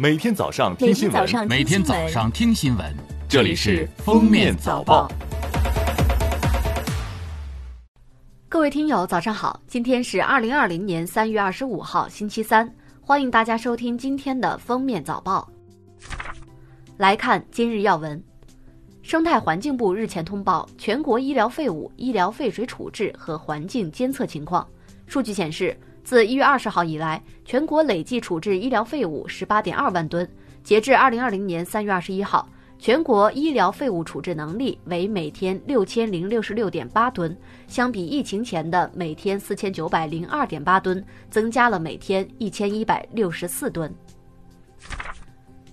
每天早上听新闻，每天早上听新闻，这里是《封面早报》。各位听友，早上好！今天是二零二零年三月二十五号，星期三，欢迎大家收听今天的《封面早报》。来看今日要闻。生态环境部日前通报全国医疗废物、医疗废水处置和环境监测情况。数据显示，自一月二十号以来，全国累计处置医疗废物十八点二万吨。截至二零二零年三月二十一号，全国医疗废物处置能力为每天六千零六十六点八吨，相比疫情前的每天四千九百零二点八吨，增加了每天一千一百六十四吨。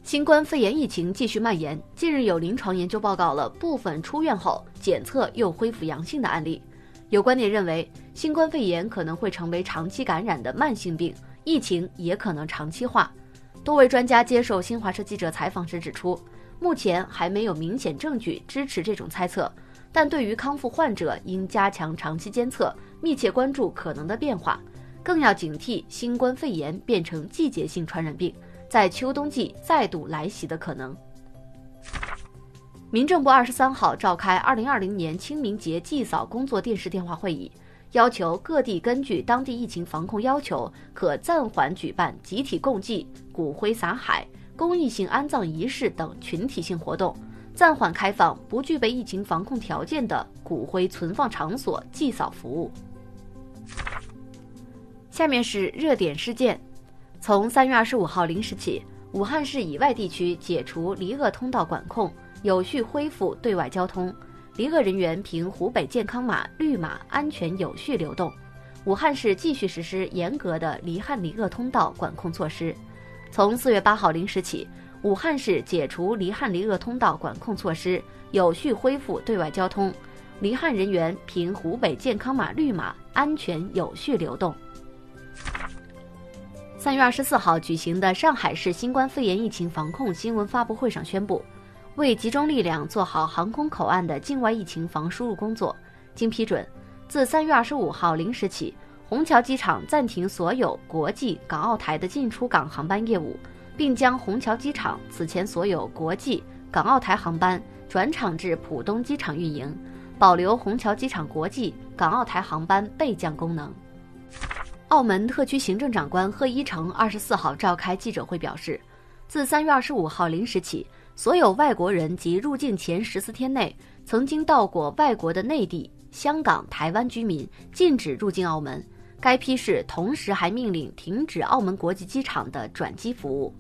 新冠肺炎疫情继续蔓延。近日有临床研究报告了部分出院后检测又恢复阳性的案例。有观点认为，新冠肺炎可能会成为长期感染的慢性病，疫情也可能长期化。多位专家接受新华社记者采访时指出，目前还没有明显证据支持这种猜测，但对于康复患者，应加强长期监测，密切关注可能的变化，更要警惕新冠肺炎变成季节性传染病。在秋冬季再度来袭的可能。民政部二十三号召开二零二零年清明节祭扫工作电视电话会议，要求各地根据当地疫情防控要求，可暂缓举办集体共祭、骨灰撒海、公益性安葬仪式等群体性活动，暂缓开放不具备疫情防控条件的骨灰存放场所祭扫服务。下面是热点事件。从三月二十五号零时起，武汉市以外地区解除离鄂通道管控，有序恢复对外交通。离鄂人员凭湖北健康码绿码安全有序流动。武汉市继续实施严格的离汉离鄂通道管控措施。从四月八号零时起，武汉市解除离汉离鄂通道管控措施，有序恢复对外交通。离汉人员凭湖北健康码绿码安全有序流动。三月二十四号举行的上海市新冠肺炎疫情防控新闻发布会上宣布，为集中力量做好航空口岸的境外疫情防输入工作，经批准，自三月二十五号零时起，虹桥机场暂停所有国际、港澳台的进出港航班业务，并将虹桥机场此前所有国际、港澳台航班转场至浦东机场运营，保留虹桥机场国际、港澳台航班备降功能。澳门特区行政长官贺一诚二十四号召开记者会表示，自三月二十五号零时起，所有外国人及入境前十四天内曾经到过外国的内地、香港、台湾居民禁止入境澳门。该批示同时还命令停止澳门国际机场的转机服务。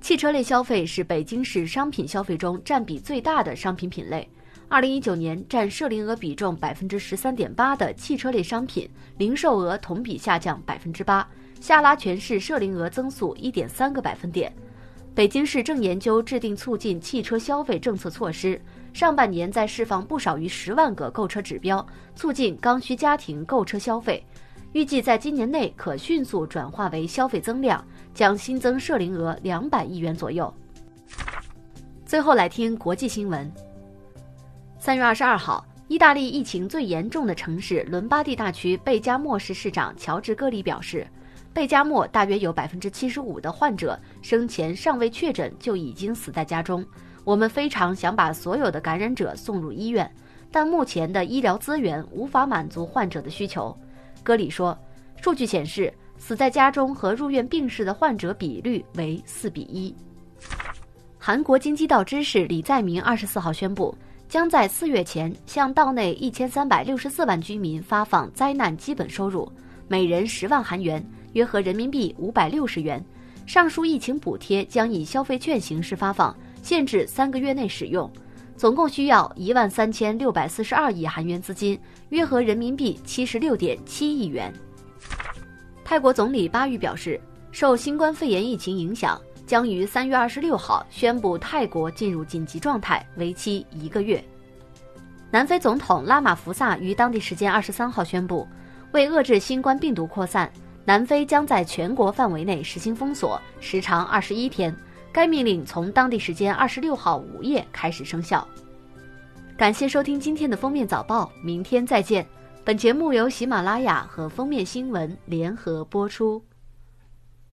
汽车类消费是北京市商品消费中占比最大的商品品类。二零一九年占涉零额比重百分之十三点八的汽车类商品零售额同比下降百分之八，下拉全市涉零额增速一点三个百分点。北京市正研究制定促进汽车消费政策措施，上半年在释放不少于十万个购车指标，促进刚需家庭购车消费。预计在今年内可迅速转化为消费增量，将新增涉零额两百亿元左右。最后来听国际新闻。三月二十二号，意大利疫情最严重的城市伦巴第大区贝加莫市市长乔治·戈里表示，贝加莫大约有百分之七十五的患者生前尚未确诊就已经死在家中。我们非常想把所有的感染者送入医院，但目前的医疗资源无法满足患者的需求。戈里说，数据显示，死在家中和入院病逝的患者比率为四比一。韩国京畿道知事李在明二十四号宣布。将在四月前向道内一千三百六十四万居民发放灾难基本收入，每人十万韩元，约合人民币五百六十元。上述疫情补贴将以消费券形式发放，限制三个月内使用，总共需要一万三千六百四十二亿韩元资金，约合人民币七十六点七亿元。泰国总理巴育表示，受新冠肺炎疫情影响。将于三月二十六号宣布泰国进入紧急状态，为期一个月。南非总统拉马福萨于当地时间二十三号宣布，为遏制新冠病毒扩散，南非将在全国范围内实行封锁，时长二十一天。该命令从当地时间二十六号午夜开始生效。感谢收听今天的封面早报，明天再见。本节目由喜马拉雅和封面新闻联合播出。